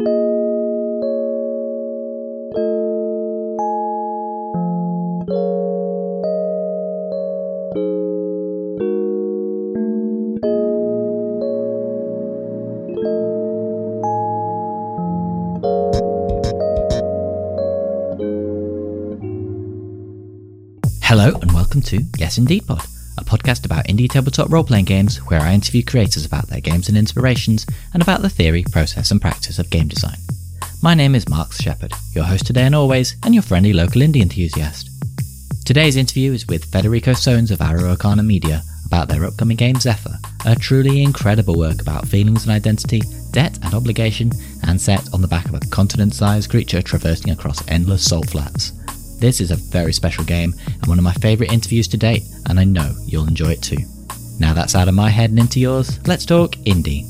Hello and welcome to Yes Indie'd Pod, podcast about indie tabletop role playing games where I interview creators about their games and inspirations and about the theory, process, and practice of game design. My name is Marx Shepherd, your host today and always, and your friendly local indie enthusiast. Today's interview is with Federico Sohns of Araukana Media about their upcoming game Zephyr, a truly incredible work about feelings and identity, debt and obligation, and set on the back of a continent sized creature traversing across endless salt flats. This is a very special game and one of my favourite interviews to date, and I know you'll enjoy it too. Now that's out of my head and into yours, let's talk indie.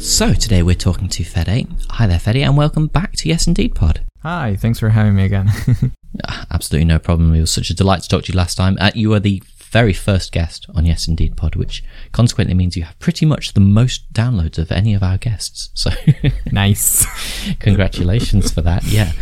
So today we're talking to Fede. Hi there, Fede, and welcome back to Yes Indie'd Pod. Hi, thanks for having me again. Ah, Absolutely no problem. It was such a delight to talk to you last time. Uh, you were the very first guest on Yes Indie'd Pod, which consequently means you have pretty much the most downloads of any of our guests. So nice. congratulations for that. Yeah.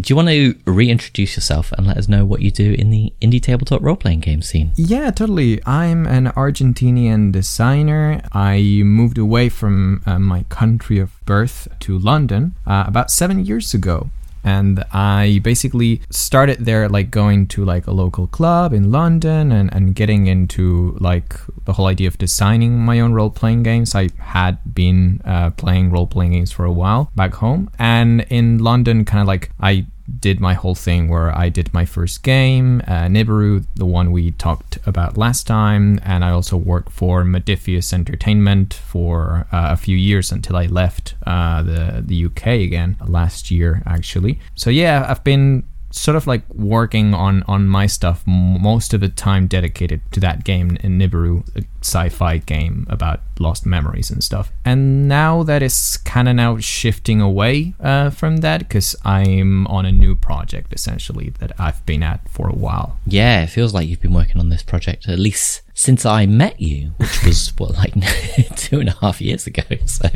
Do you want to reintroduce yourself and let us know what you do in the indie tabletop role playing game scene? Yeah, totally. I'm an Argentinian designer. I moved away from uh, my country of birth to London uh, about seven years ago. And I basically started there, like going to like a local club in London and, and getting into like the whole idea of designing my own role playing games. I had been uh, playing role playing games for a while back home. And in London, kind of like I did my whole thing where I did my first game, uh, Nibiru, the one we talked about last time, and I also worked for Modiphius Entertainment for uh, a few years until I left uh, the the UK again last year, actually. So yeah, I've been sort of like working on on my stuff most of the time dedicated to that game in Nibiru, a sci-fi game about lost memories and stuff. And now that is kind of now shifting away uh, from that because I'm on a new project essentially that I've been at for a while. Yeah, it feels like you've been working on this project at least since I met you, which was what, like two and a half years ago. So,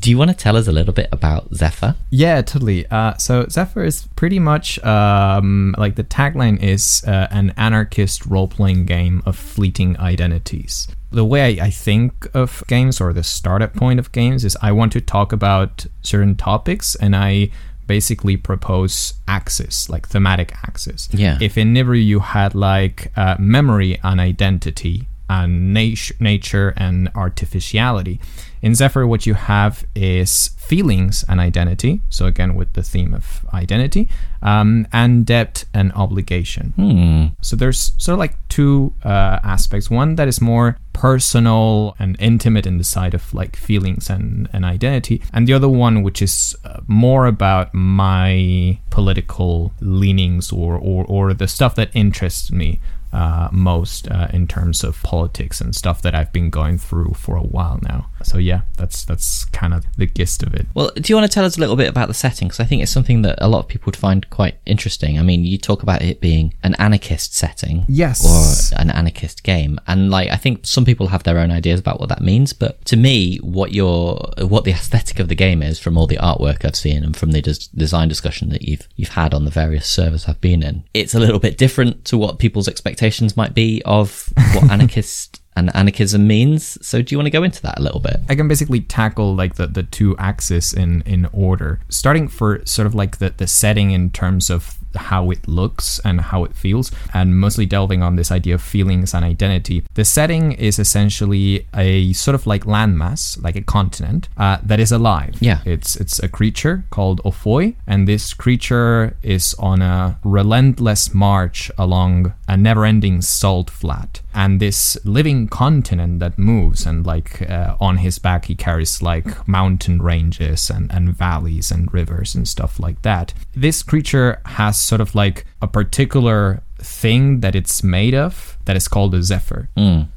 do you want to tell us a little bit about Zephyr? Yeah, totally. Uh, so Zephyr is pretty much um, like the tagline is uh, an anarchist role-playing game of fleeting identities. The way I think of games or the startup point of games is I want to talk about certain topics and I basically propose axis, like thematic axis. Yeah. If in Nibiru you had like uh, memory and identity and nat- nature and artificiality, in Zephyr what you have is feelings and identity. So again, with the theme of identity, um, and debt and obligation. Hmm. So there's sort of like two uh, aspects. One that is more personal and intimate in the side of like feelings and, and identity, and the other one which is uh, more about my political leanings or, or, or the stuff that interests me. Uh, most uh, in terms of politics and stuff that I've been going through for a while now. So yeah, that's that's kind of the gist of it. Well, do you want to tell us a little bit about the setting? Because I think it's something that a lot of people would find quite interesting. I mean, you talk about it being an anarchist setting, Yes. or an anarchist game, and like I think some people have their own ideas about what that means. But to me, what your what the aesthetic of the game is from all the artwork I've seen and from the des- design discussion that you've you've had on the various servers I've been in, it's a little bit different to what people's expectations might be of what anarchist and anarchism means. So, do you want to go into that a little bit? I can basically tackle like the, the two axes in in order. Starting for sort of like the, the setting in terms of how it looks and how it feels, and mostly delving on this idea of feelings and identity. The setting is essentially a sort of like landmass, like a continent, uh, that is alive. Yeah. It's it's a creature called Ofoi, and this creature is on a relentless march along a never-ending salt flat. And this living continent that moves, and like uh, on his back he carries like mountain ranges and, and valleys and rivers and stuff like that. This creature has sort of like a particular thing that it's made of that is called a zephyr.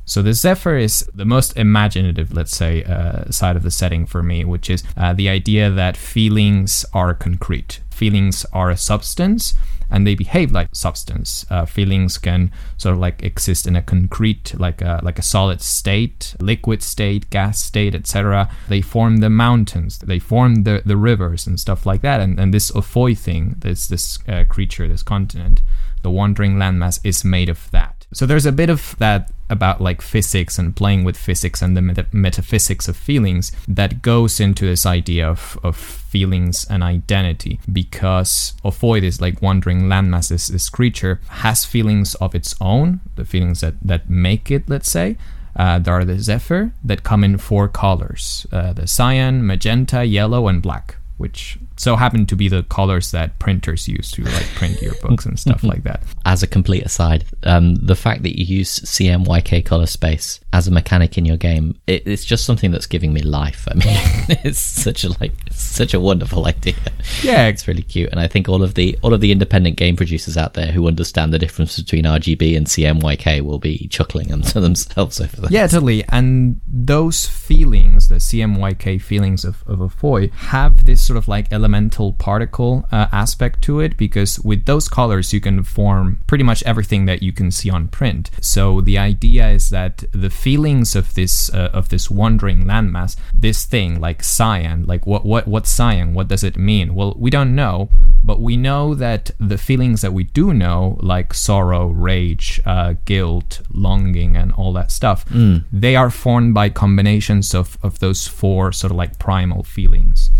So the zephyr is the most imaginative, let's say, uh, side of the setting for me, which is uh, the idea that feelings are concrete. Feelings are a substance, and they behave like substance. Uh, feelings can sort of like exist in a concrete, like a like a solid state, liquid state, gas state, etc. They form the mountains, they form the the rivers and stuff like that. And and this Ophoi thing, this this uh, creature, this continent, the wandering landmass, is made of that. So there's a bit of that about like physics and playing with physics and the meta- metaphysics of feelings that goes into this idea of, of feelings and identity because Ophoi, this like wandering landmasses, this, this creature has feelings of its own, the feelings that, that make it, let's say. Uh, there are the Zephyr that come in four colors uh, the cyan, magenta, yellow, and black which so happen to be the colors that printers use to like print your books and stuff like that. As a complete aside, um, the fact that you use CMYK color space as a mechanic in your game, it, it's just something that's giving me life. I mean, it's such a like such a wonderful idea. Yeah, it's really cute, and I think all of the all of the independent game producers out there who understand the difference between RGB and CMYK will be chuckling to themselves over that. Yeah, totally. And those feelings, the CMYK feelings of of Ophoi, have this sort of like elemental particle uh, aspect to it because with those colors you can form pretty much everything that you can see on print. So the idea is that the feelings of this uh, of this wandering landmass, this thing like cyan, like what what what's cyan? What does it mean? Well, we don't know, but we know that the feelings that we do know, like sorrow, rage, uh, guilt, longing, and all that stuff, mm. they are formed by combinations of of those four sort of like primal feelings.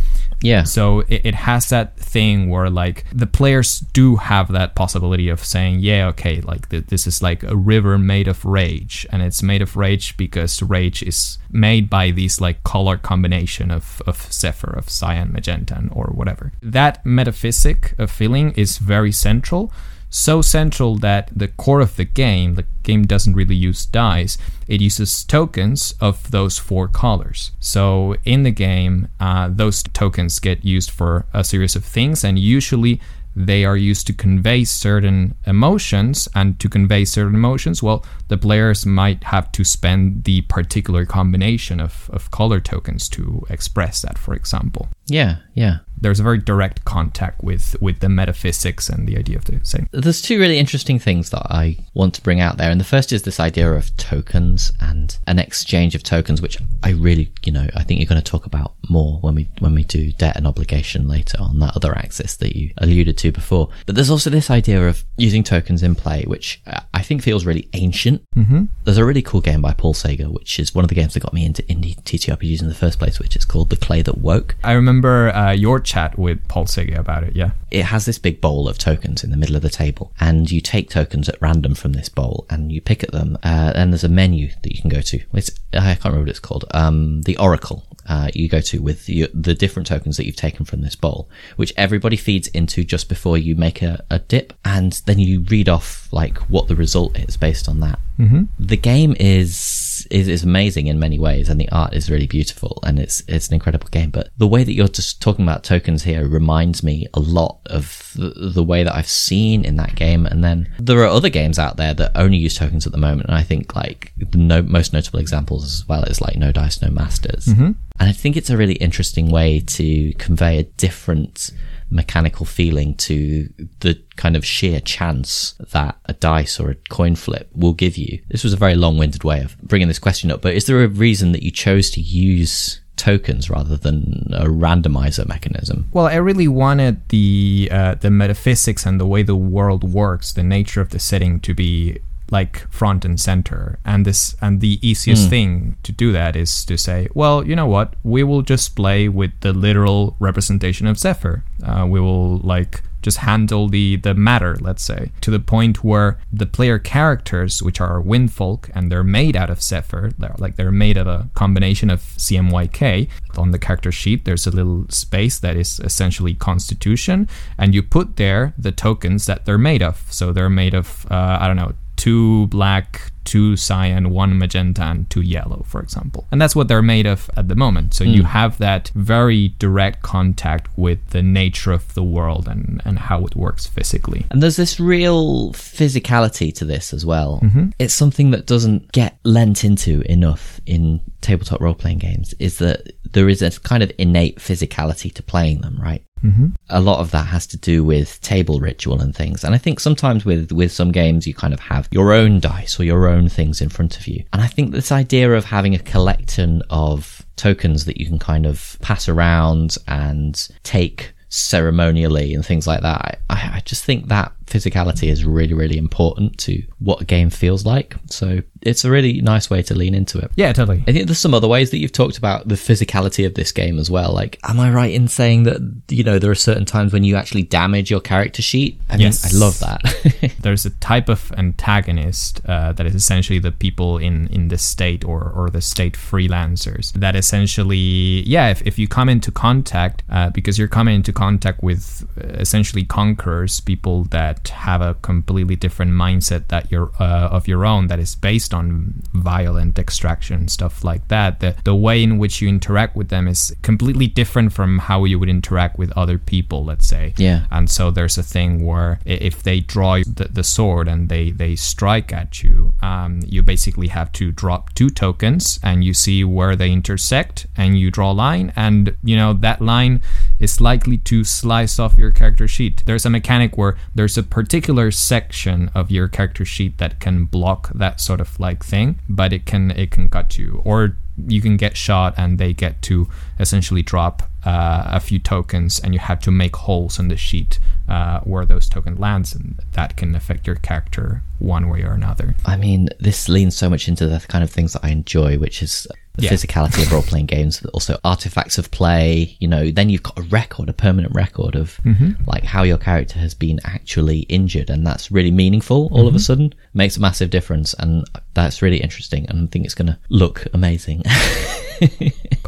Yeah. So it, it, has that thing where like the players do have that possibility of saying, yeah, okay, like th- this is like a river made of rage, and it's made of rage because rage is made by these like color combination of of zephyr, of cyan, magenta, or whatever. That metaphysic of feeling is very central so central that the core of the game, the game doesn't really use dice, it uses tokens of those four colors. So in the game, uh, those tokens get used for a series of things, and usually they are used to convey certain emotions and to convey certain emotions well the players might have to spend the particular combination of, of color tokens to express that for example yeah yeah there's a very direct contact with with the metaphysics and the idea of the same. There's two really interesting things that i want to bring out there and the first is this idea of tokens and an exchange of tokens which i really you know i think you're going to talk about more when we when we do debt and obligation later on that other axis that you alluded to before. But there's also this idea of using tokens in play which i think feels really ancient. Mm-hmm. there's a really cool game by Paul Czege which is one of the games that got me into indie ttrpgs in the first place which is called the clay that woke. I remember uh, your chat with Paul Czege about it, yeah. It has this big bowl of tokens in the middle of the table, and you take tokens at random from this bowl and you pick at them, uh, and there's a menu that you can go to. It's, I can't remember what it's called. Um, the Oracle. Uh, you go to with the, the, different tokens that you've taken from this bowl, which everybody feeds into just before you make a, a dip, and then you read off like what the result is based on that. Mm-hmm. The game is is is amazing in many ways, and the art is really beautiful, and it's it's an incredible game. But the way that you're just talking about tokens here reminds me a lot of the, the way that I've seen in that game. And then there are other games out there that only use tokens at the moment, and I think like the no, most notable examples as well is like No Dice, No Masters. Mm-hmm. And I think it's a really interesting way to convey a different mechanical feeling to the kind of sheer chance that a dice or a coin flip will give you. This was a very long winded way of bringing this question up, but is there a reason that you chose to use tokens rather than a randomizer mechanism? Well, I really wanted the uh, the metaphysics and the way the world works, the nature of the setting to be like front and center. And this and the easiest mm. thing to do that is to say well you know what? We will just play with the literal representation of zephyr. Uh, we will like just handle the the matter let's say to the point where the player characters which are windfolk and they're made out of zephyr they're like they're made of a combination of cmyk on the character sheet there's a little space that is essentially constitution and you put there the tokens that they're made of. So they're made of uh, i don't know two black, two cyan, one magenta, and two yellow, for example. And that's what they're made of at the moment. So mm. you hmm. have that very direct contact with the nature of the world and, and how it works physically. And there's this real physicality to this as well. Mm-hmm. It's something that doesn't get lent into enough in tabletop role playing games is that there is a kind of innate physicality to playing them, right? Mm-hmm. A lot of that has to do with table ritual and things. And I think sometimes with, with some games, you kind of have your own dice or your own things in front of you. And I think this idea of having a collection of tokens that you can kind of pass around and take ceremonially and things like that. I, I just think that physicality is really, really important to what a game feels like. So it's a really nice way to lean into it. Yeah, totally. I think there's some other ways that you've talked about the physicality of this game as well. Like, am I right in saying that, you know, there are certain times when you actually damage your character sheet? I mean, Yes. I love that. There's a type of antagonist uh, that is essentially the people in, in the state or, or the state freelancers that essentially, yeah, if, if you come into contact, uh, because you're coming into contact with uh, essentially conquerors, people that have a completely different mindset that you're uh, of your own that is based on violent extraction stuff like that. The the way in which you interact with them is completely different from how you would interact with other people. Let's say, Yeah. And so there's a thing where if they draw the, the sword and they they strike at you, um, you basically have to drop two tokens and you see where they intersect and you draw a line and you know that line is likely to slice off your character sheet. There's a mechanic where there's a particular section of your character sheet that can block that sort of like thing, but it can it can cut you. Or you can get shot and they get to essentially drop uh, a few tokens and you have to make holes in the sheet uh, where those token lands and that can affect your character one way or another. I mean, this leans so much into the kind of things that I enjoy, which is the Yeah. physicality of role playing games, but also artifacts of play. You know, then you've got a record, a permanent record of like how your character has been actually injured, and that's really meaningful. All of a sudden, makes a massive difference, and that's really interesting. And I think it's going to look amazing.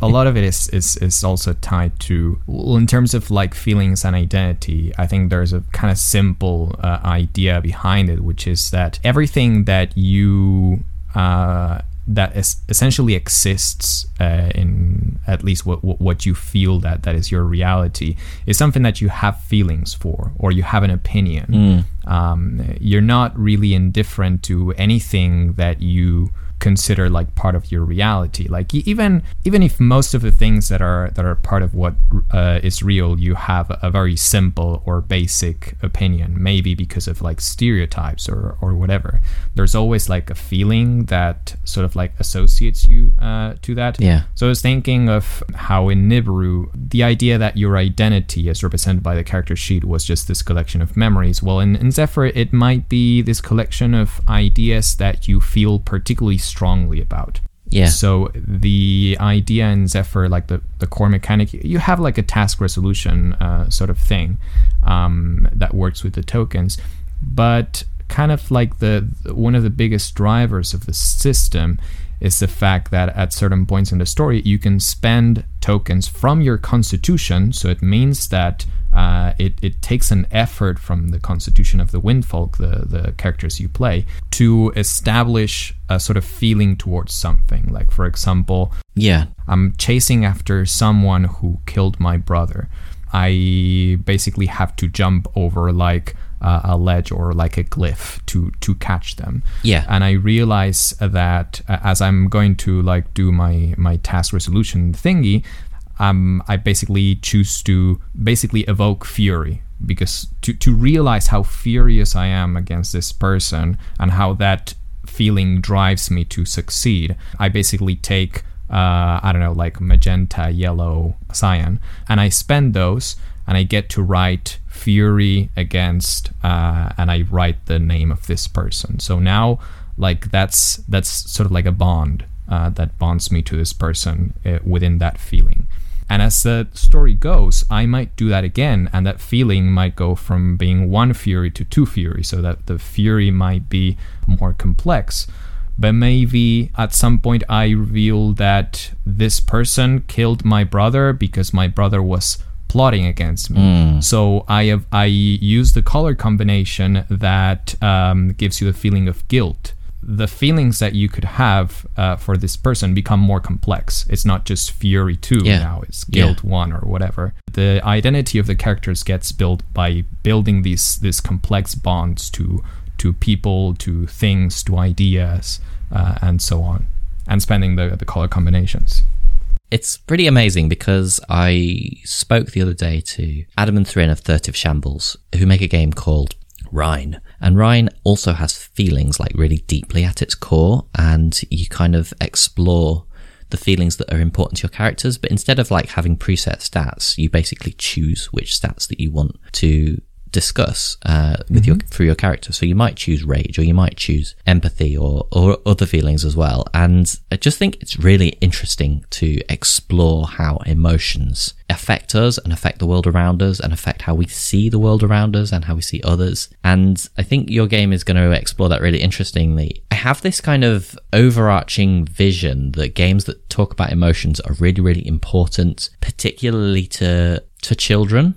a lot of it is, is is also tied to well, in terms of like feelings and identity i think there's a kind of simple uh, idea behind it which is that everything that you uh, that is essentially exists uh, in at least what, what what you feel that that is your reality is something that you have feelings for or you have an opinion. Um, you're not really indifferent to anything that you consider like part of your reality like even even if most of the things that are that are part of what uh, is real you have a very simple or basic opinion maybe because of like stereotypes or or whatever there's always like a feeling that sort of like associates you uh, to that Yeah. so I was thinking of how in Nibiru, the idea that your identity, as represented by the character sheet, was just this collection of memories. Well, in, in Zephyr, it might be this collection of ideas that you feel particularly strongly about. yeah. So the idea in Zephyr, like the, the core mechanic, you have like a task resolution uh, sort of thing um, that works with the tokens, but kind of like the one of the biggest drivers of the system is the fact that at certain points in the story you can spend tokens from your constitution. So it means that uh, it, it takes an effort from the constitution of the windfolk, the, the characters you play, to establish a sort of feeling towards something. Like, for example, yeah. I'm chasing after someone who killed my brother. I basically have to jump over like uh, a ledge or like a glyph to to catch them. Yeah. And I realize that uh, as I'm going to like do my my task resolution thingy, um, I basically choose to basically evoke fury because to to realize how furious I am against this person and how that feeling drives me to succeed, I basically take uh, I don't know like magenta, yellow, cyan, and I spend those and I get to write fury against uh, and I write the name of this person. So now like that's that's sort of like a bond uh, that bonds me to this person uh, within that feeling. And as the story goes, I might do that again, and that feeling might go from being one fury to two fury, so that the fury might be more complex. But maybe at some point I reveal that this person killed my brother because my brother was plotting against me. So I have I use the color combination that um, gives you the feeling of guilt the feelings that you could have uh, for this person become more complex. It's not just Fury 2 Yeah. now, it's Guilt 1 or whatever. The identity of the characters gets built by building these these complex bonds to to people, to things, to ideas, uh, and so on, and spending the, the color combinations. It's pretty amazing because I spoke the other day to Adam and Thrin of 30 of Shambles, who make a game called Rhine. And Rhine also has feelings like really deeply at its core, and you kind of explore the feelings that are important to your characters. But instead of like having preset stats, you basically choose which stats that you want to discuss uh, with mm-hmm. your through your character. So you might choose rage, or you might choose empathy, or or other feelings as well. And I just think it's really interesting to explore how emotions affect us and affect the world around us, and affect how we see the world around us and how we see others. And I think your game is going to explore that really interestingly. I have this kind of overarching vision that games that talk about emotions are really, really important, particularly to to children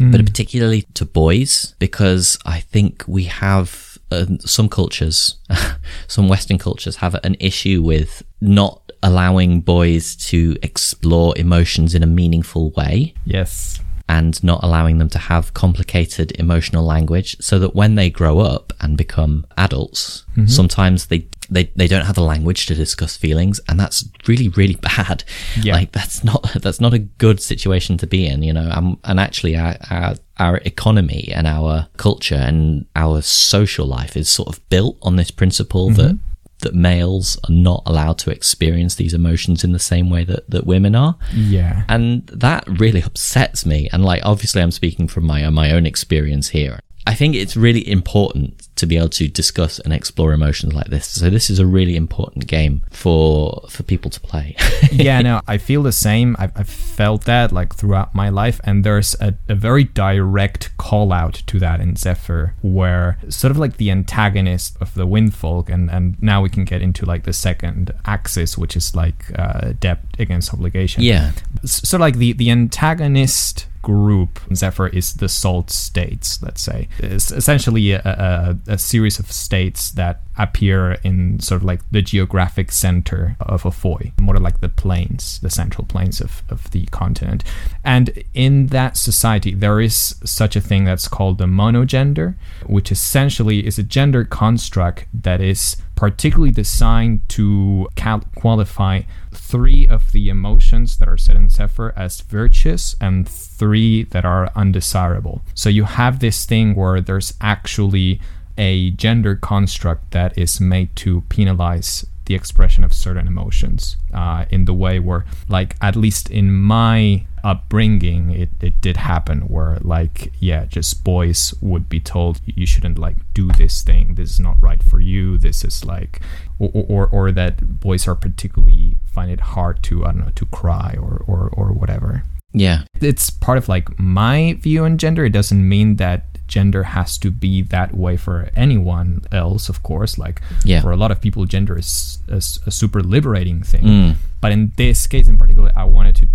mm. but particularly to boys, because I think we have uh, some cultures, some Western cultures have an issue with not allowing boys to explore emotions in a meaningful way. Yes and not allowing them to have complicated emotional language so that when they grow up and become adults, mm-hmm. sometimes they, they, they don't have the language to discuss feelings. And that's really, really bad. Yeah. Like that's not, that's not a good situation to be in, you know, um, and actually our, our, our economy and our culture and our social life is sort of built on this principle mm-hmm. that that males are not allowed to experience these emotions in the same way that, that women are. Yeah. And that really upsets me. And like, obviously I'm speaking from my, my own experience here. I think it's really important to be able to discuss and explore emotions like this. So this is a really important game for for people to play. yeah, no, I feel the same. I've, I've felt that like throughout my life, and there's a, a very direct call out to that in Zephyr, where sort of like the antagonist of the Windfolk, and and now we can get into like the second axis, which is like uh, debt against obligation. Yeah, so like the the antagonist group Zephyr is the salt states, let's say. It's essentially a, a, a, series of states that appear in sort of like the geographic center of Afoy, more like the plains, the central plains of, of the continent. And in that society, there is such a thing that's called the monogender, which essentially is a gender construct that is particularly designed to cal- qualify three of the emotions that are set in Zephyr as virtuous and three that are undesirable. So you have this thing where there's actually a gender construct that is made to penalize the expression of certain emotions uh, in the way where, like, at least in my upbringing, it, it did happen where, like, yeah, just boys would be told you shouldn't, like, do this thing. This is not right for you. This is like, or, or, or that boys are particularly find it hard to, I don't know, to cry or, or, or whatever. Yeah. It's part of like my view on gender. It doesn't mean that gender has to be that way for anyone else, of course. Like yeah. for a lot of people, gender is a, a super liberating thing. Mm. But in this case in particular, I wanted to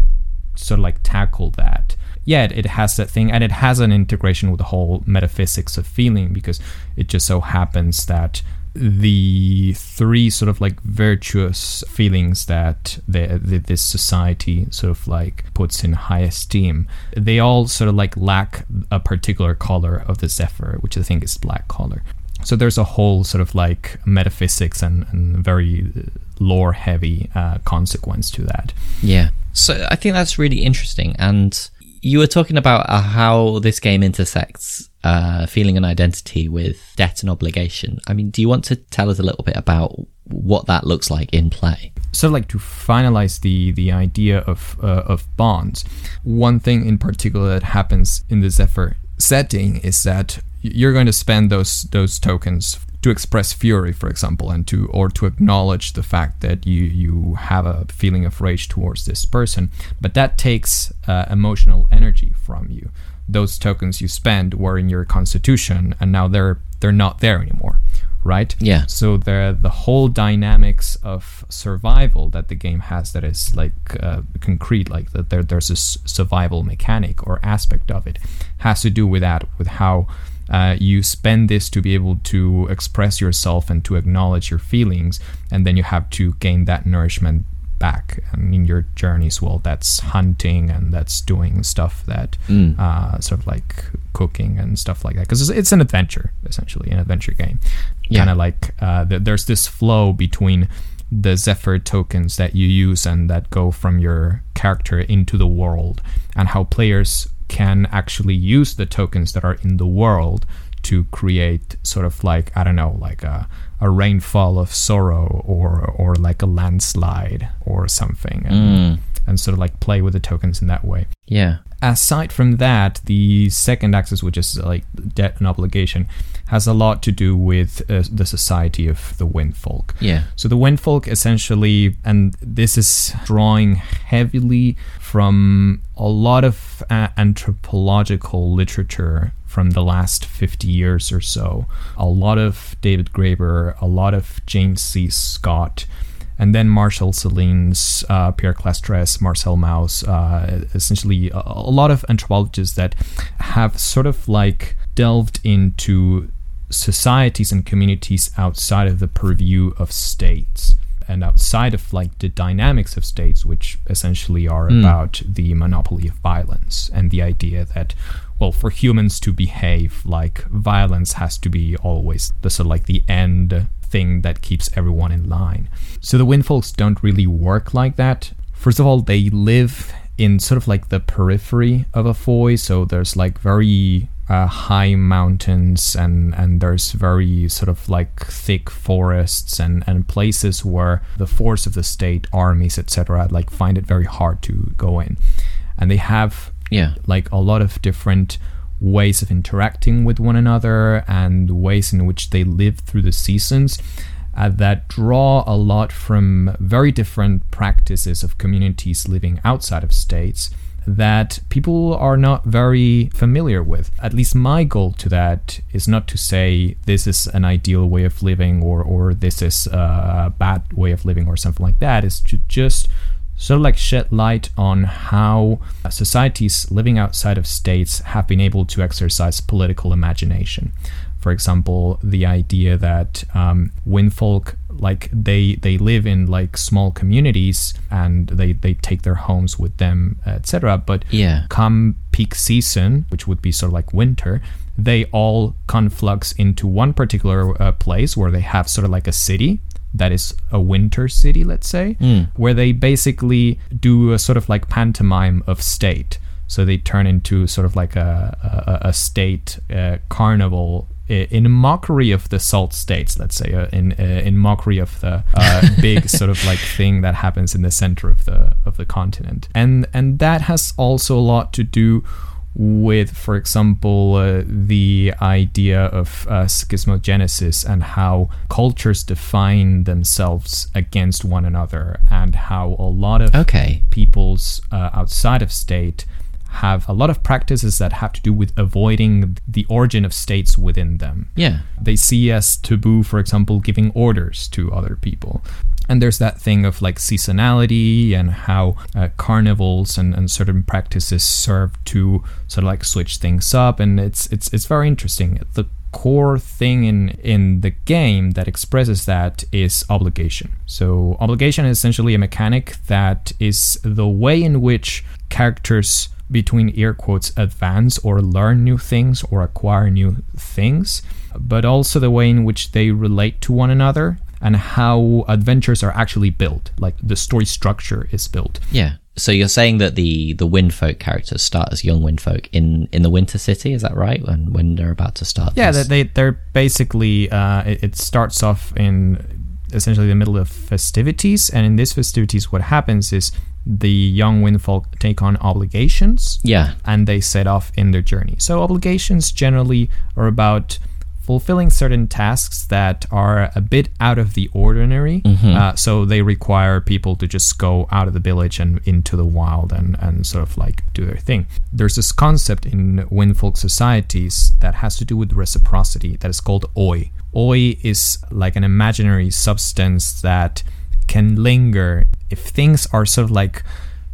sort of like tackle that. Yeah, it, it has that thing, and it has an integration with the whole metaphysics of feeling because it just so happens that the three sort of like virtuous feelings that the, the, this society sort of like puts in high esteem they all sort of like lack a particular color of the zephyr which i think is black color. So there's a whole sort of like metaphysics and, and very lore heavy uh, consequence to that. Yeah. So i think that's really interesting and you were talking about uh, how this game intersects uh, feeling an identity with debt and obligation. I mean, do you want to tell us a little bit about what that looks like in play? So, like to finalize the the idea of uh, of bonds. One thing in particular that happens in the Zephyr setting is that you're going to spend those those tokens to express fury, for example, and to or to acknowledge the fact that you you have a feeling of rage towards this person. But that takes uh, emotional energy from you. Those tokens you spend were in your constitution and now they're they're not there anymore right? Yeah. So the the whole dynamics of survival that the game has that is like uh, concrete like that there, there's a survival mechanic or aspect of it has to do with that with how uh, you spend this to be able to express yourself and to acknowledge your feelings and then you have to gain that nourishment back and in your journeys well that's hunting and that's doing stuff that mm. uh, sort of like cooking and stuff like that because it's, it's, an adventure essentially an adventure game yeah. kind of like uh, th- there's this flow between the Zephyr tokens that you use and that go from your character into the world, and how players can actually use the tokens that are in the world to create sort of like I don't know, like a, a rainfall of sorrow or or like a landslide or something, and, hmm. and sort of like play with the tokens in that way. Yeah. Aside from that, the second axis, which is like debt and obligation, has a lot to do with uh, the society of the Windfolk. Yeah. So the Windfolk essentially, and this is drawing heavily from a lot of uh, anthropological literature from the last 50 years or so. A lot of David Graeber, a lot of James C. Scott, and then Marshall Sahlins, uh, Pierre Clastres, Marcel Mauss, uh, essentially a, a lot of anthropologists that have sort of like delved into societies and communities outside of the purview of states and outside of like the dynamics of states which essentially are about the monopoly of violence and the idea that well for humans to behave like violence has to be always the sort of like the end thing that keeps everyone in line. So the windfolks don't really work like that. First of all they live in sort of like the periphery of a foy. So there's like very uh, high mountains and and there's very sort of like thick forests and and places where the force of the state armies etc like find it very hard to go in. And they have Yeah. like a lot of different ways of interacting with one another and ways in which they live through the seasons uh, that draw a lot from very different practices of communities living outside of states that people are not very familiar with. At least my goal to that is not to say this is an ideal way of living or, or this is a bad way of living or something like that. Is to just sort of like shed light on how societies living outside of states have been able to exercise political imagination. For example, the idea that um, Windfolk, like they they live in like small communities and they they take their homes with them, etc. But Yeah. come peak season, which would be sort of like winter, they all conflux into one particular uh, place where they have sort of like a city that is a winter city, let's say, where they basically do a sort of like pantomime of state. So they turn into sort of like a, a, a state uh, carnival in mockery of the salt states, let's say, uh, in uh, in mockery of the uh, big sort of like thing that happens in the center of the of the continent, and and that has also a lot to do with, for example, uh, the idea of uh, schismogenesis and how cultures define themselves against one another, and how a lot of Okay. peoples uh, outside of state have a lot of practices that have to do with avoiding the origin of states within them. Yeah. They see as taboo, for example, giving orders to other people. And there's that thing of like seasonality and how uh, carnivals and, and certain practices serve to sort of like switch things up. And it's it's it's very interesting. The core thing in in the game that expresses that is obligation. So obligation is essentially a mechanic that is the way in which characters between air quotes advance or learn new things or acquire new things, but also the way in which they relate to one another and how adventures are actually built, like the story structure is built. Yeah. So you're saying that the the Windfolk characters start as young Windfolk in in the Winter City, is that right? When when they're about to start? Yeah, this? they, they they're basically uh, it, it starts off in essentially the middle of festivities, and in these festivities, what happens is the young Windfolk take on obligations. Yeah. and they set off in their journey. So obligations generally are about fulfilling certain tasks that are a bit out of the ordinary. Uh, so they require people to just go out of the village and into the wild and, and sort of like do their thing. There's this concept in Windfolk societies that has to do with reciprocity that is called oi. Oi is like an imaginary substance that can linger if things are sort of like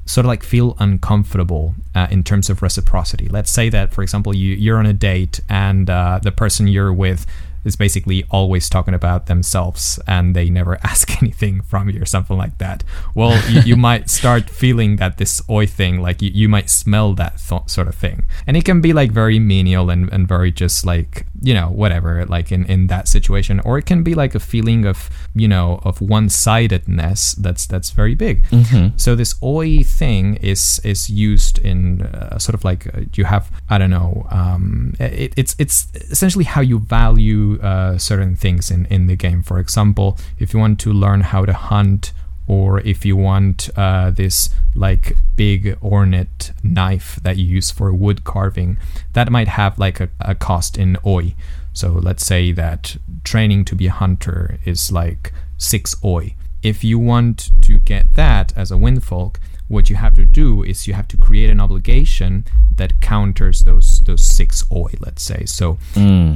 sort of like feel uncomfortable uh, in terms of reciprocity. Let's say that, for example, you, you're on a date and uh, the person you're with is basically always talking about themselves and they never ask anything from you or something like that. Well, you, you might start feeling that this oi thing, like you, you might smell that th- sort of thing. And it can be like very menial and, and very just like, you know, whatever, like in, in that situation. Or it can be like a feeling of, you know, of one sidedness that's that's very big. Mm-hmm. So this oi thing is is used in uh, sort of like uh, you have I don't know um, it, it's it's essentially how you value uh, certain things in in the game. For example, if you want to learn how to hunt or if you want uh, this like big ornate knife that you use for wood carving, that might have like a, a cost in oi. So let's say that training to be a hunter is like six oi. If you want to get that as a windfolk, what you have to do is you have to create an obligation that counters those those six oi let's say. So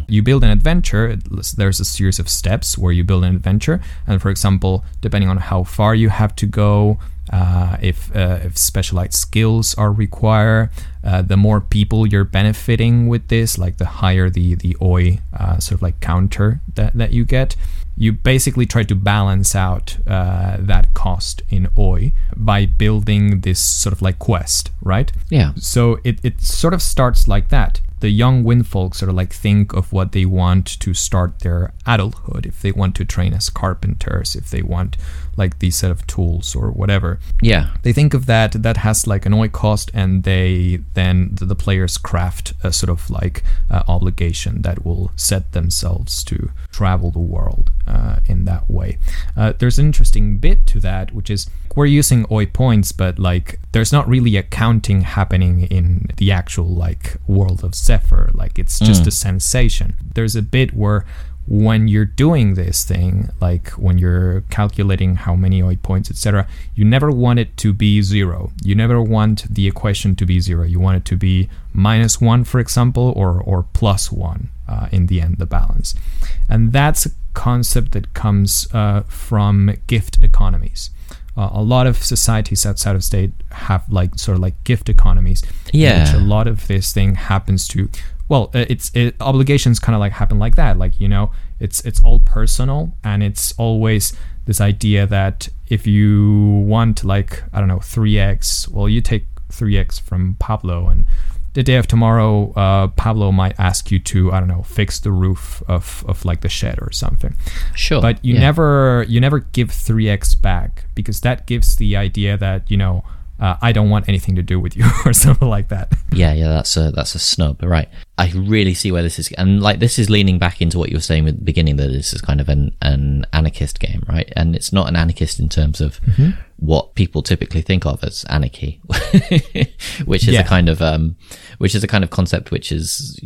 you build an adventure there's a series of steps where you build an adventure. And for example depending on how far you have to go uh, if uh, if specialized skills are required, uh, the more people you're benefiting with this, like the higher the the oi uh, sort of like counter that that you get. You basically try to balance out uh, that cost in oi by building this sort of like quest, right? Yeah. So it, it sort of starts like that. The young windfolk sort of like think of what they want to start their adulthood, if they want to train as carpenters, if they want like these set of tools or whatever. Yeah. They think of that that has like an oi cost, and they then the, the players craft a sort of like uh, obligation that will set themselves to travel the world uh, in that way. Uh, there's an interesting bit to that, which is we're using oi points, but like there's not really a counting happening in the actual like world of Zephyr. Like it's just a sensation. There's a bit where when you're doing this thing, like when you're calculating how many OI points, etc., you never want it to be zero. You never want the equation to be zero. You want it to be minus one, for example, or or plus one uh, in the end, the balance. And that's a concept that comes uh, from gift economies. Uh, a lot of societies outside of state have like sort of like gift economies. in Yeah. which a lot of this thing happens to well uh, it's it, obligations kind of like happen like that like you know it's it's all personal and it's always this idea that if you want like i don't know 3x well you take 3x from pablo and the day of tomorrow uh, pablo might ask you to i don't know fix the roof of, of like the shed or something Sure. but you yeah. never you never give 3x back because that gives the idea that you know uh, i don't want anything to do with you or something like that Yeah, yeah, that's a that's a snub, right? I really see where this is, and like this is leaning back into what you were saying at the beginning that this is kind of an an anarchist game, right? And it's not an anarchist in terms of what people typically think of as anarchy, which is Yeah. a kind of um, which is a kind of concept which is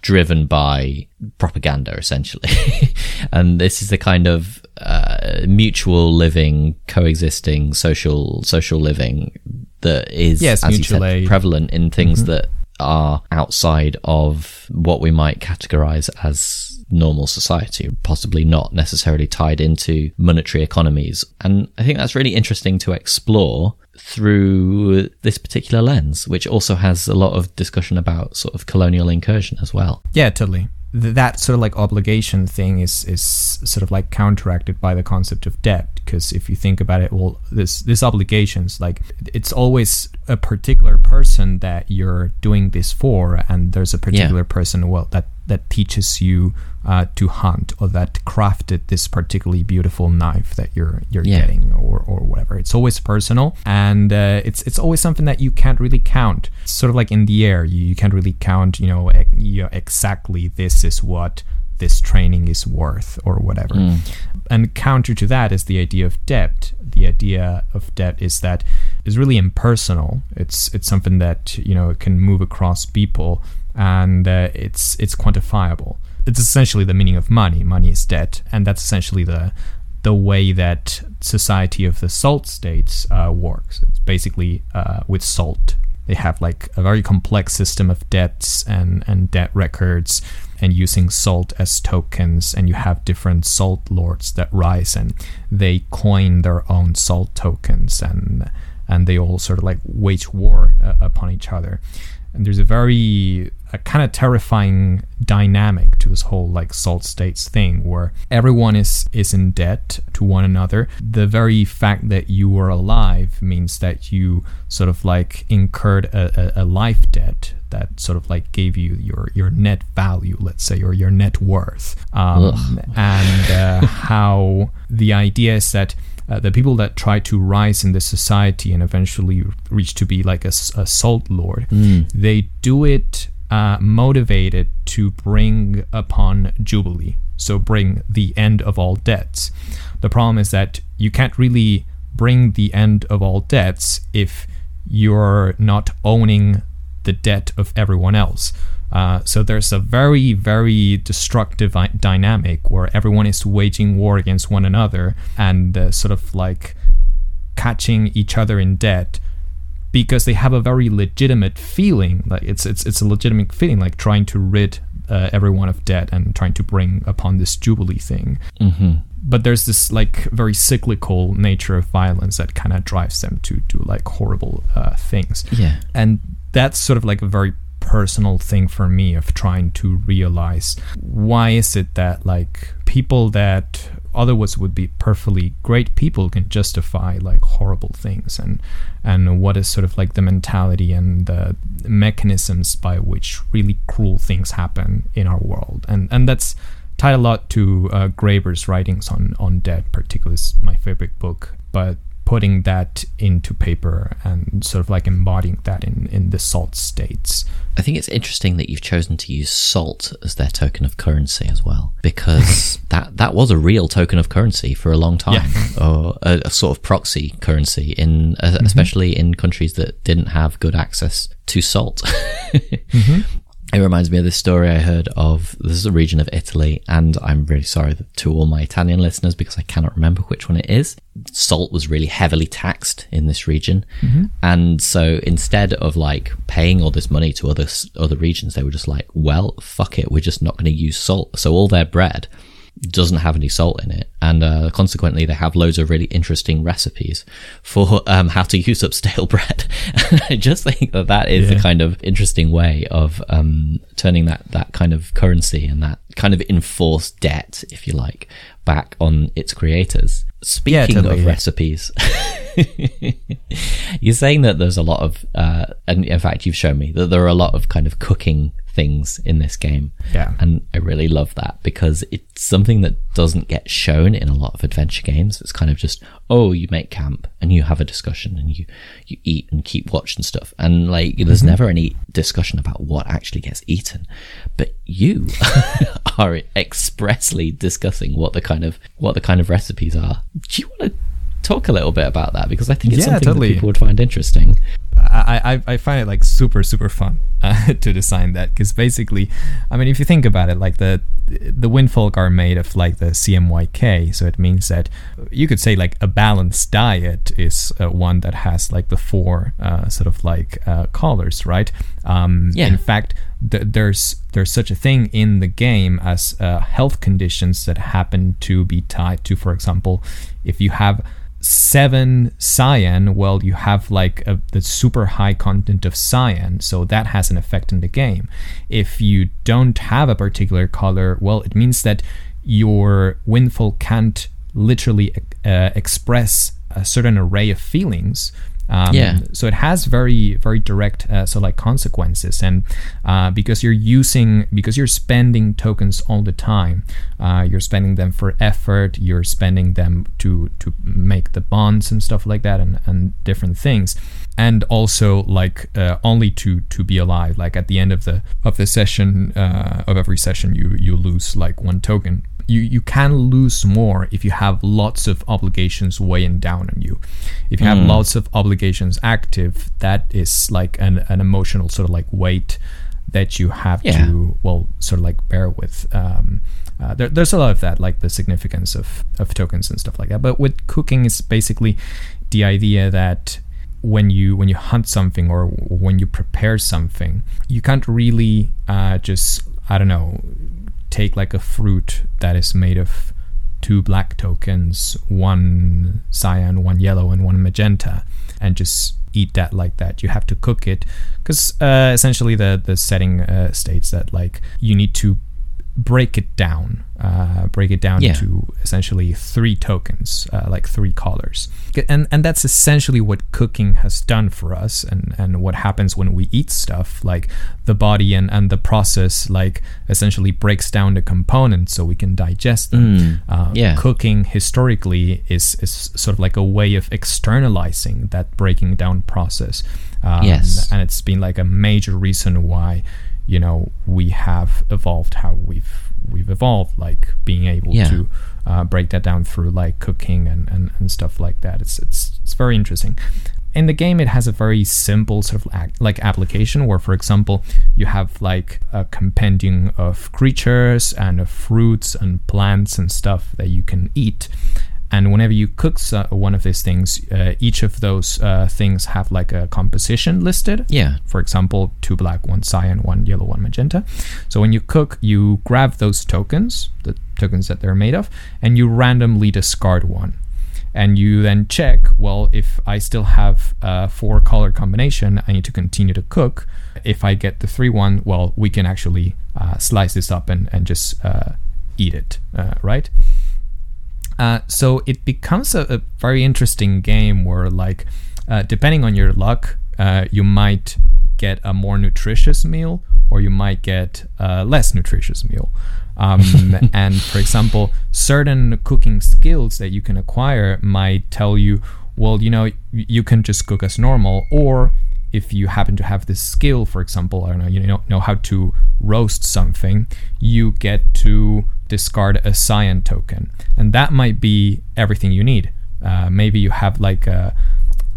driven by propaganda, essentially, and this is the kind of uh, mutual living, coexisting, social social living that is, Yes, as you said, aid. prevalent in things that are outside of what we might categorize as normal society, possibly not necessarily tied into monetary economies. And I think that's really interesting to explore through this particular lens, which also has a lot of discussion about sort of colonial incursion as well. Yeah, totally. Th- that sort of like obligation thing is is sort of like counteracted by the concept of debt because if you think about it, well, this this obligations like it's always a particular person that you're doing this for, and there's a particular person well that that teaches you uh, to hunt or that crafted this particularly beautiful knife that you're you're Yeah. getting or, or whatever. It's always personal, and uh, it's it's always something that you can't really count. It's sort of like in the air, you, you can't really count. You know, ex- you know, exactly this is what this training is worth or whatever. And counter to that is the idea of debt. The idea of debt is that is really impersonal. It's it's something that you know can move across people, and uh, it's it's quantifiable. It's essentially the meaning of money. Money is debt, and that's essentially the the way that society of the salt states uh, works. It's basically uh, with salt. They have like a very complex system of debts and, and debt records and using salt as tokens. And you have different salt lords that rise and they coin their own salt tokens and and they all sort of like wage war uh, upon each other. And there's a very a kind of terrifying dynamic to this whole like salt states thing where everyone is is in debt to one another. The very fact that you are alive means that you sort of like incurred a, a, a life debt that sort of like gave you your your net value let's say or your net worth. Um, and uh, how the idea is that uh, the people that try to rise in the society and eventually reach to be like a, a salt lord, mm. they do it uh, motivated to bring upon Jubilee, so bring the end of all debts. The problem is that you can't really bring the end of all debts if you're not owning the debt of everyone else. Uh, so there's a very, very destructive dynamic where everyone is waging war against one another and uh, sort of like catching each other in debt because they have a very legitimate feeling. Like it's it's it's a legitimate feeling, like trying to rid uh, everyone of debt and trying to bring upon this jubilee thing. Mm-hmm. But there's this like very cyclical nature of violence that kind of drives them to do like horrible uh, things. Yeah, and that's sort of like a very personal thing for me of trying to realize why is it that like people that otherwise would be perfectly great people can justify like horrible things and and what is sort of like the mentality and the mechanisms by which really cruel things happen in our world. And and that's tied a lot to uh, Graeber's writings on on debt particularly is my favorite book. But putting that into paper and sort of like embodying that in, in the salt states. I think it's interesting that you've chosen to use salt as their token of currency as well, because that, that was a real token of currency for a long time, yeah. or a, a, sort of proxy currency in, uh, mm-hmm. especially in countries that didn't have good access to salt. mm-hmm. It reminds me of this story I heard of. This is a region of Italy, and I'm really sorry to all my Italian listeners because I cannot remember which one it is. Salt was really heavily taxed in this region, mm-hmm. and so instead of like paying all this money to other other regions, they were just like, "Well, fuck it, we're just not going to use salt." So all their bread doesn't have any salt in it, and uh, consequently, they have loads of really interesting recipes for um, how to use up stale bread. I just think that that is yeah. the kind of interesting way of um, turning that that kind of currency and that kind of enforced debt, if you like, back on its creators. Speaking yeah, totally, of yeah. recipes, you're saying that there's a lot of, uh, and in fact, you've shown me that there are a lot of kind of cooking things in this game. Yeah. And I really love that because it's something that doesn't get shown in a lot of adventure games. It's kind of just, oh, you make camp and you have a discussion and you, you eat and keep watch and stuff. And like, there's mm-hmm. never any discussion about what actually gets eaten. But you are expressly discussing what the kind of, what the kind of recipes are. Do you want to talk a little bit about that because I think it's yeah, something totally. that people would find interesting. I, I, I find it like super super fun uh, to design that because basically, I mean, if you think about it, like the the windfolk are made of like the CMYK, so it means that you could say like a balanced diet is uh, one that has like the four uh, sort of like uh, colors, right? Um, yeah. In fact, th- there's there's such a thing in the game as uh, health conditions that happen to be tied to, for example, if you have seven cyan, well, you have like a, the super high content of cyan, so that has an effect in the game. If you don't have a particular color, well, it means that your windfolk can't literally uh, express a certain array of feelings um, yeah. So it has very very direct uh, so like consequences, and uh, because you're using because you're spending tokens all the time, uh, you're spending them for effort, you're spending them to to make the bonds and stuff like that, and and different things, and also like uh, only to to be alive. Like at the end of the of the session uh, of every session, you you lose like one token you, you can lose more if you have lots of obligations weighing down on you. If you have mm. lots of obligations active, that is like an, an emotional sort of like weight that you have yeah. to, well, sort of like bear with. Um, uh, there, there's a lot of that, like the significance of, of tokens and stuff like that. But with cooking, it's basically the idea that when you when you hunt something or when you prepare something, you can't really uh, just I don't know take like a fruit that is made of two black tokens, one cyan, one yellow, and one magenta, and just eat that like that. You have to cook it because uh, essentially the the setting uh, states that like you need to break it down, uh, break it down Yeah. to essentially three tokens, uh, like three colors, and and that's essentially what cooking has done for us, and and what happens when we eat stuff. Like the body and and the process, like essentially breaks down the components so we can digest them. Uh, yeah. Cooking historically is is sort of like a way of externalizing that breaking down process. Um, Yes. and it's been like a major reason why you know we have evolved how we've we've evolved like being able Yeah. to uh, break that down through like cooking and, and, and stuff like that. It's it's it's very interesting. In the game it has a very simple sort of ac- like application where for example you have like a compendium of creatures and of fruits and plants and stuff that you can eat and whenever you cook so- one of these things uh, each of those uh, things have like a composition listed Yeah. for example, two black, one cyan, one yellow, one magenta. So when you cook, you grab those tokens, the tokens that they're made of, and you randomly discard one. And you then check, well, if I still have a four color combination, I need to continue to cook. If I get the three one, well, we can actually uh, slice this up and, and just uh, eat it, uh, right? Uh, so it becomes a, a very interesting game where, like, uh, depending on your luck, uh, you might get a more nutritious meal or you might get a less nutritious meal. Um, and for example, certain cooking skills that you can acquire might tell you, well, you know, you can just cook as normal, or if you happen to have this skill, for example, I don't know, you know, know how to roast something, you get to discard a cyan token, and that might be everything you need. Uh, maybe you have like a,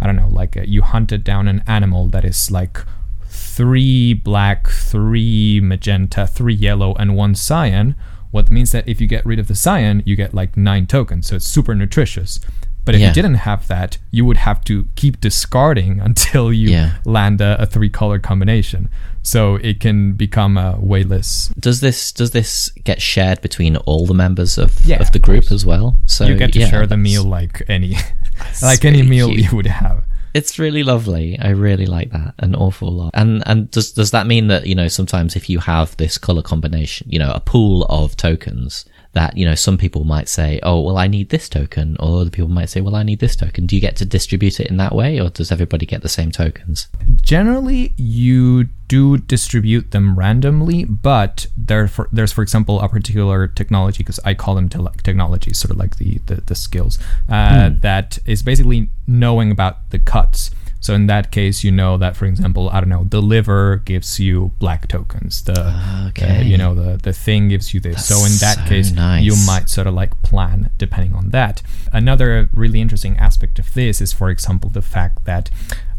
I don't know, like a, you hunted down an animal that is like three black, three magenta, three yellow, and one cyan. What means that if you get rid of the cyan, you get like nine tokens, so it's super nutritious. But if Yeah. you didn't have that, you would have to keep discarding until you Yeah. land a, a three color combination. So it can become uh, a way less. Does this does this get shared between all the members of, Yeah, of the group course. as well? So you get to share the meal like any, like any meal cute. you would have. It's really lovely. I really like that an awful lot. And and does does that mean that you know sometimes if you have this color combination, you know, a pool of tokens that you know some people might say, oh well, I need this token, or other people might say, well, I need this token. Do you get to distribute it in that way, or does everybody get the same tokens? Generally, you do distribute them randomly, but there for, there's, for example, a particular technology because I call them te- technologies, sort of like the the, the skills uh, that is basically knowing about the cuts. So in that case, you know that, for example, I don't know, the liver gives you black tokens. The uh, Okay. you know the the thing gives you this. so in that so case, nice. you might sort of like plan depending on that. Another really interesting aspect of this is, for example, the fact that,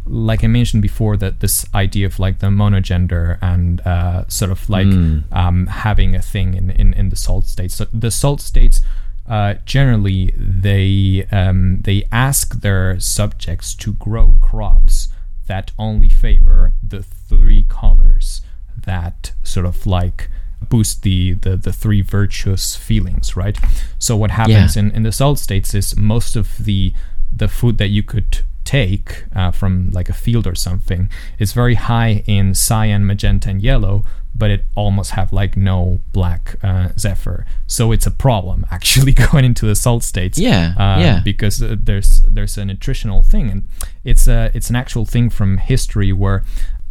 like I mentioned before, that this idea of like the monogender and uh, sort of like um, having a thing in, in, in the salt states. So the salt states. Uh, generally, they um, they ask their subjects to grow crops that only favor the three colors that sort of like boost the the, the three virtuous feelings right so what happens Yeah. in, in the salt states is most of the the food that you could take uh, from like a field or something is very high in cyan magenta and yellow but it almost have like no black uh, zephyr so it's a problem actually going into the salt states Yeah, uh, yeah. because uh, there's there's a nutritional thing and it's a it's an actual thing from history where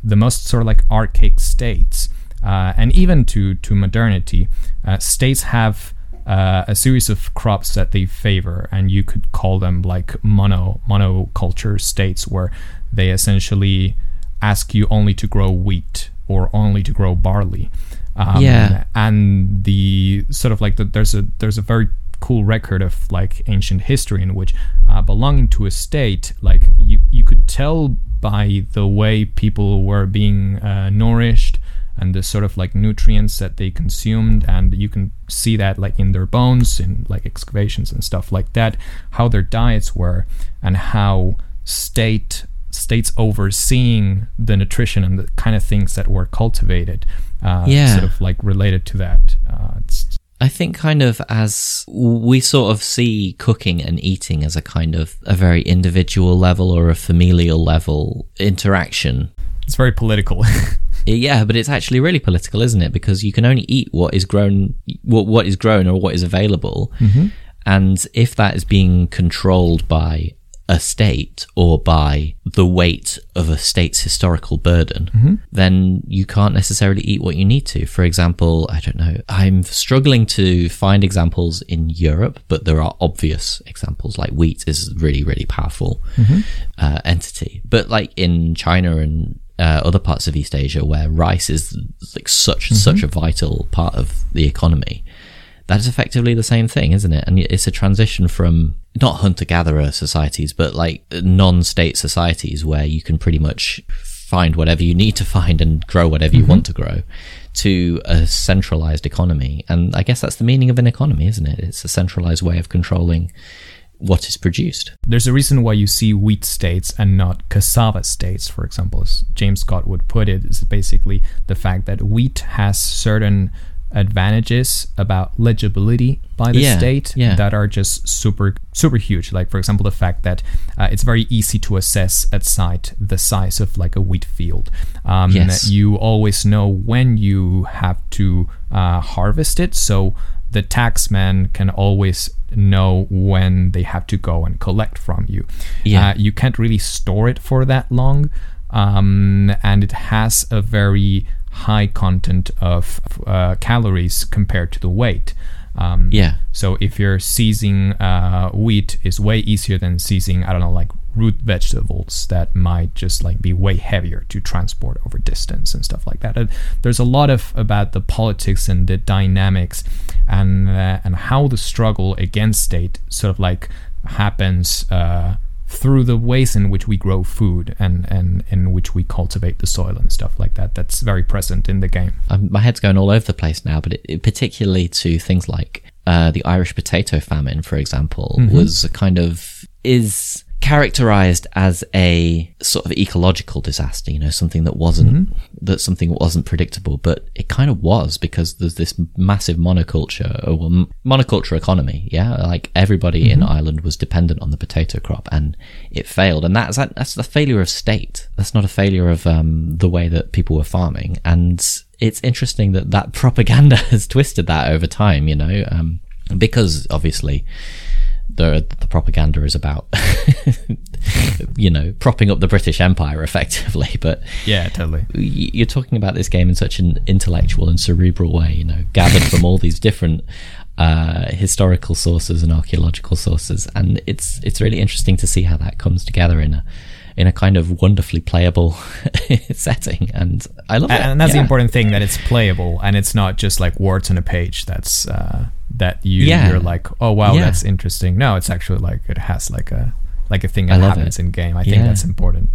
the most sort of like archaic states uh, and even to to modernity uh, states have uh, a series of crops that they favor and you could call them like mono monoculture states where they essentially ask you only to grow wheat or only to grow barley um, Yeah. and the sort of like the, there's a there's a very cool record of like ancient history in which uh, belonging to a state like you you could tell by the way people were being uh, nourished and the sort of like nutrients that they consumed and you can see that like in their bones in like excavations and stuff like that how their diets were and how state states overseeing the nutrition and the kind of things that were cultivated uh, Yeah. sort of like related to that uh, it's I think kind of as we sort of see cooking and eating as a kind of a very individual level or a familial level interaction. It's very political. yeah, but it's actually really political, isn't it? Because you can only eat what is grown, what what is grown or what is available. Mm-hmm. And if that is being controlled by a state or by the weight of a state's historical burden, Mm-hmm. then you can't necessarily eat what you need to. For example, I don't know, I'm struggling to find examples in Europe, but there are obvious examples like wheat is really, really powerful uh, entity. But like in China and uh, other parts of East Asia where rice is like such such a vital part of the economy, that is effectively the same thing, isn't it? And it's a transition from not hunter gatherer societies, but like non state societies where you can pretty much find whatever you need to find and grow whatever you mm-hmm. want to grow to a centralized economy. And I guess that's the meaning of an economy, isn't it? It's a centralized way of controlling what is produced. There's a reason why you see wheat states and not cassava states, for example, as James Scott would put it. it, is basically the fact that wheat has certain advantages about legibility by the Yeah, state yeah. that are just super super huge like for example the fact that uh, it's very easy to assess at sight the size of like a wheat field um, Yes. you always know when you have to uh, harvest it so the taxman can always know when they have to go and collect from you Yeah. uh, you can't really store it for that long um, and it has a very high content of uh, calories compared to the weight um, Yeah. so if you're seizing uh, wheat is way easier than seizing I don't know like root vegetables that might just like be way heavier to transport over distance and stuff like that. There's a lot of about the politics and the dynamics and uh, and how the struggle against state sort of like happens uh, through the ways in which we grow food and and in which we cultivate the soil and stuff like that. That's very present in the game. Um, my head's going all over the place now, but it, it, particularly to things like uh, the Irish potato famine, for example, was a kind of is characterized as a sort of ecological disaster. You know, something that wasn't that something wasn't predictable, but it kind of was because there's this massive monoculture or well, monoculture economy. Yeah, like everybody in Ireland was dependent on the potato crop, and it failed. And that's that's the failure of state. That's not a failure of um, the way that people were farming. And it's interesting that that propaganda has twisted that over time. You know, um, because obviously the the propaganda is about you know propping up the British Empire effectively, but Yeah, totally. you're talking about this game in such an intellectual and cerebral way, you know, gathered from all these different uh, historical sources and archaeological sources, and it's it's really interesting to see how that comes together in a in a kind of wonderfully playable setting, and I love it. and that's the important thing that it's playable and it's not just like words on a page that's uh, that you Yeah. you're like oh wow Yeah. that's interesting no it's actually like it has like a like a thing that happens it. in game i think that's important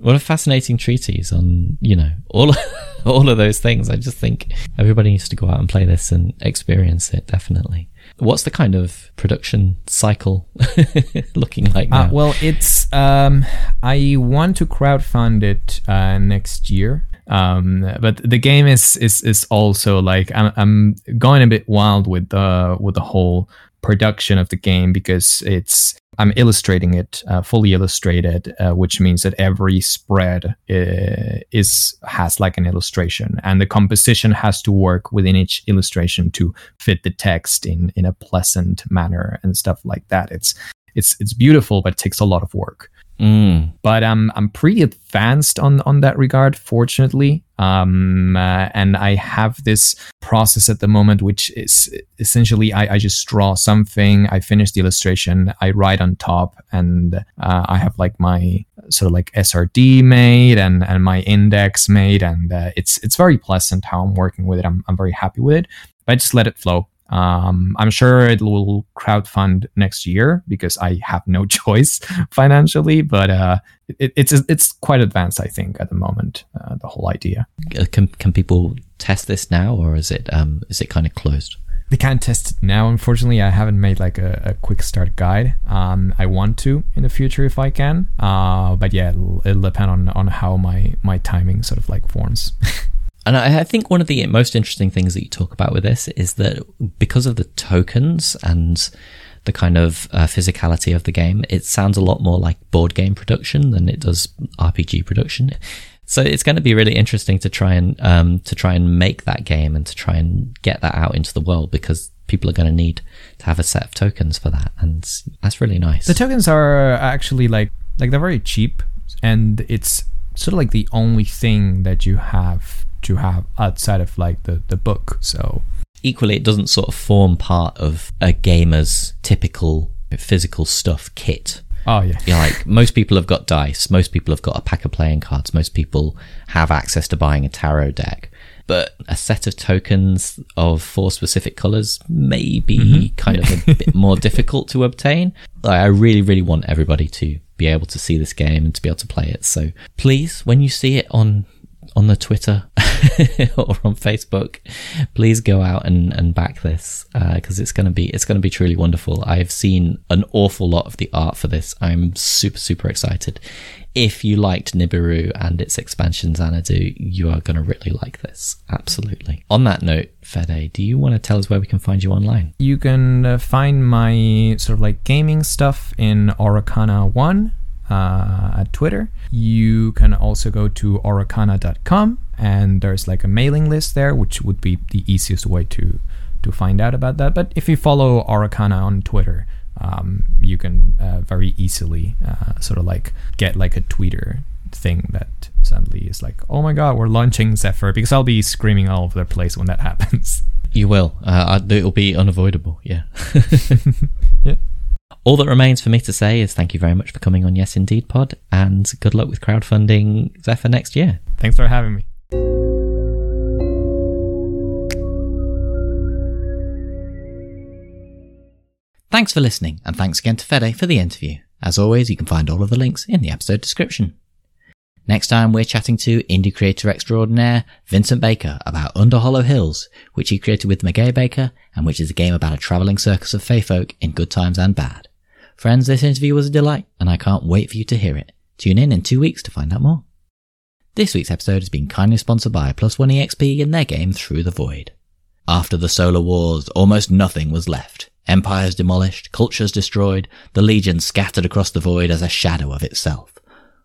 What a fascinating treatise on you know all all of those things. I just think everybody needs to go out and play this and experience it. Definitely. What's the kind of production cycle looking like now? uh, well it's um i want to crowdfund it uh, next year um, but the game is is is also like I'm, I'm going a bit wild with the with the whole production of the game because it's I'm illustrating it uh, fully illustrated, uh, which means that every spread uh, is has like an illustration, and the composition has to work within each illustration to fit the text in in a pleasant manner and stuff like that. It's it's it's beautiful, but it takes a lot of work Mm, but I'm I'm pretty advanced on on that regard, fortunately. Um, uh, and I have this process at the moment, which is essentially I, I just draw something, I finish the illustration, I write on top, and uh, I have like my sort of like SRD made and and my index made, and uh, it's it's very pleasant how I'm working with it. I'm I'm very happy with it, but I just let it flow. Um, I'm sure it will crowdfund next year because I have no choice financially, but uh, it, it's it's quite advanced, I think, at the moment. Uh, the whole idea. Uh, Can can people test this now, or is it um is it kind of closed? They can't test it now, unfortunately. I haven't made like a, a quick start guide. Um, I want to in the future if I can. Uh, but yeah, it'll, it'll depend on on how my my timing sort of like forms. And I, I think one of the most interesting things that you talk about with this is that because of the tokens and the kind of uh, physicality of the game, it sounds a lot more like board game production than it does RPG production. So it's going to be really interesting to try and um, to try and make that game and to try and get that out into the world because people are going to need to have a set of tokens for that, and that's really nice. The tokens are actually like like they're very cheap, and it's sort of like the only thing that you have to have outside of like the the book. So equally, it doesn't sort of form part of a gamer's typical physical stuff kit. Oh yeah. yeah. Like most people have got dice. Most people have got a pack of playing cards. Most people have access to buying a tarot deck. But a set of tokens of four specific colors may be mm-hmm. kind of a bit more difficult to obtain. I really, really want everybody to be able to see this game and to be able to play it. So please, when you see it on on the Twitter or on Facebook, please go out and, and back this because uh, it's going to be it's to be truly wonderful. I've seen an awful lot of the art for this. I'm super super excited. If you liked Nibiru and its expansion Xanadu, you are going to really like this. Absolutely. On that note, Fede, do you want to tell us where we can find you online? You can uh, find my sort of like gaming stuff in Araukana One uh, at Twitter. You can also go to araukana.com and there's like a mailing list there, which would be the easiest way to to find out about that. But if you follow Araukana on Twitter, um, you can uh, very easily uh, sort of like get like a tweeter thing that suddenly is like, oh my god, we're launching Zephyr because I'll be screaming all over the place when that happens. You will. Uh, it'll be unavoidable. Yeah. yeah. All that remains for me to say is thank you very much for coming on Yes Indie'd Pod and good luck with crowdfunding Zephyr next year. Thanks for having me. Thanks for listening, and thanks again to Fede for the interview. As always, you can find all of the links in the episode description. Next time, we're chatting to indie creator extraordinaire Vincent Baker about Under Hollow Hills, which he created with Meguey Baker, and which is a game about a travelling circus of fey folk in good times and bad. Friends, this interview was a delight, and I can't wait for you to hear it. Tune in in two weeks to find out more. This week's episode has been kindly sponsored by Plus One EXP in their game Through the Void. After the Solar Wars, almost nothing was left. Empires demolished, cultures destroyed, the Legion scattered across the void as a shadow of itself.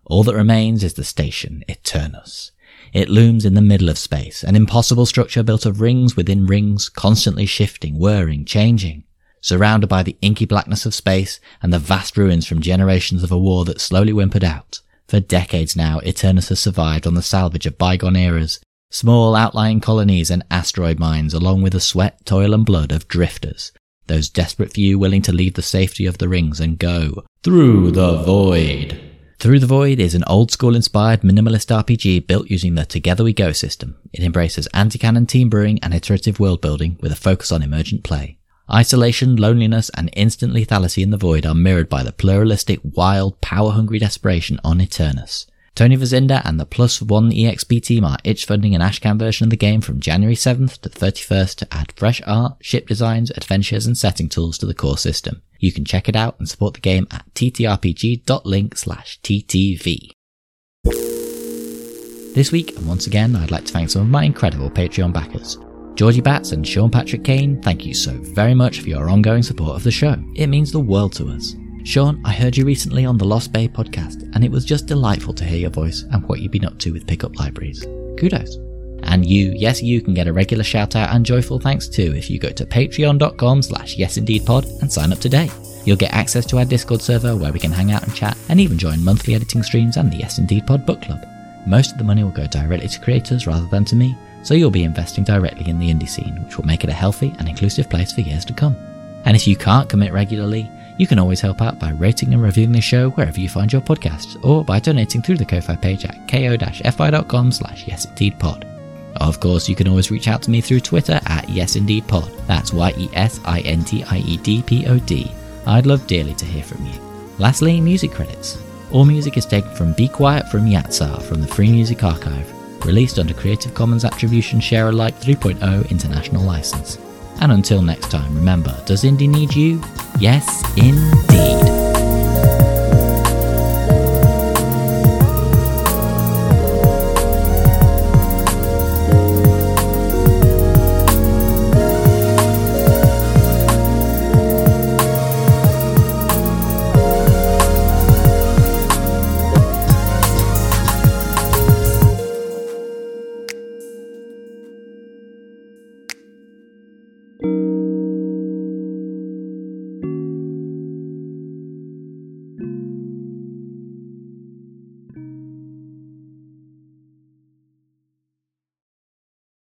All that remains is the station, Eternus. It looms in the middle of space, an impossible structure built of rings within rings, constantly shifting, whirring, changing. Surrounded by the inky blackness of space and the vast ruins from generations of a war that slowly whimpered out. For decades now, Eternus has survived on the salvage of bygone eras, small outlying colonies and asteroid mines along with the sweat, toil and blood of drifters, those desperate few willing to leave the safety of the rings and go through the void. Through the Void is an old school inspired minimalist RPG built using the Together We Go system. It embraces anti-canon team brewing and iterative world building with a focus on emergent play. Isolation, loneliness, and instant lethality in the Void are mirrored by the pluralistic, wild, power-hungry desperation on Eternus. Tony Vasinda and the Plus One EXP team are itch funding an Ashcan version of the game from January 7th to 31st to add fresh art, ship designs, adventures, and setting tools to the core system. You can check it out and support the game at ttrpg.link slash ttv. This week, and once again, I'd like to thank some of my incredible Patreon backers. Georgie Batts and Sean Patrick Kane, thank you so very much for your ongoing support of the show. It means the world to us. Sean, I heard you recently on the Lost Bay podcast, and it was just delightful to hear your voice and what you've been up to with pickup libraries. Kudos. And you, yes, you can get a regular shout out and joyful thanks too if you go to patreon.com slash yesindeedpod and sign up today. You'll get access to our Discord server where we can hang out and chat and even join monthly editing streams and the Yes Indie'd Pod book club. Most of the money will go directly to creators rather than to me, so you'll be investing directly in the indie scene, which will make it a healthy and inclusive place for years to come. And if you can't commit regularly, you can always help out by rating and reviewing the show wherever you find your podcasts, or by donating through the Ko-Fi page at ko-fi.com slash yesindeedpod. Of course, you can always reach out to me through Twitter at YesIndeedPod. That's Y-E-S-I-N-T-I-E-D-P-O-D. I'd love dearly to hear from you. Lastly, music credits. All music is taken from Be Quiet from Jahzzar from the Free Music Archive, released under Creative Commons Attribution Share Alike 3.0 International License. And until next time, remember, does indie need you? Yes, indeed.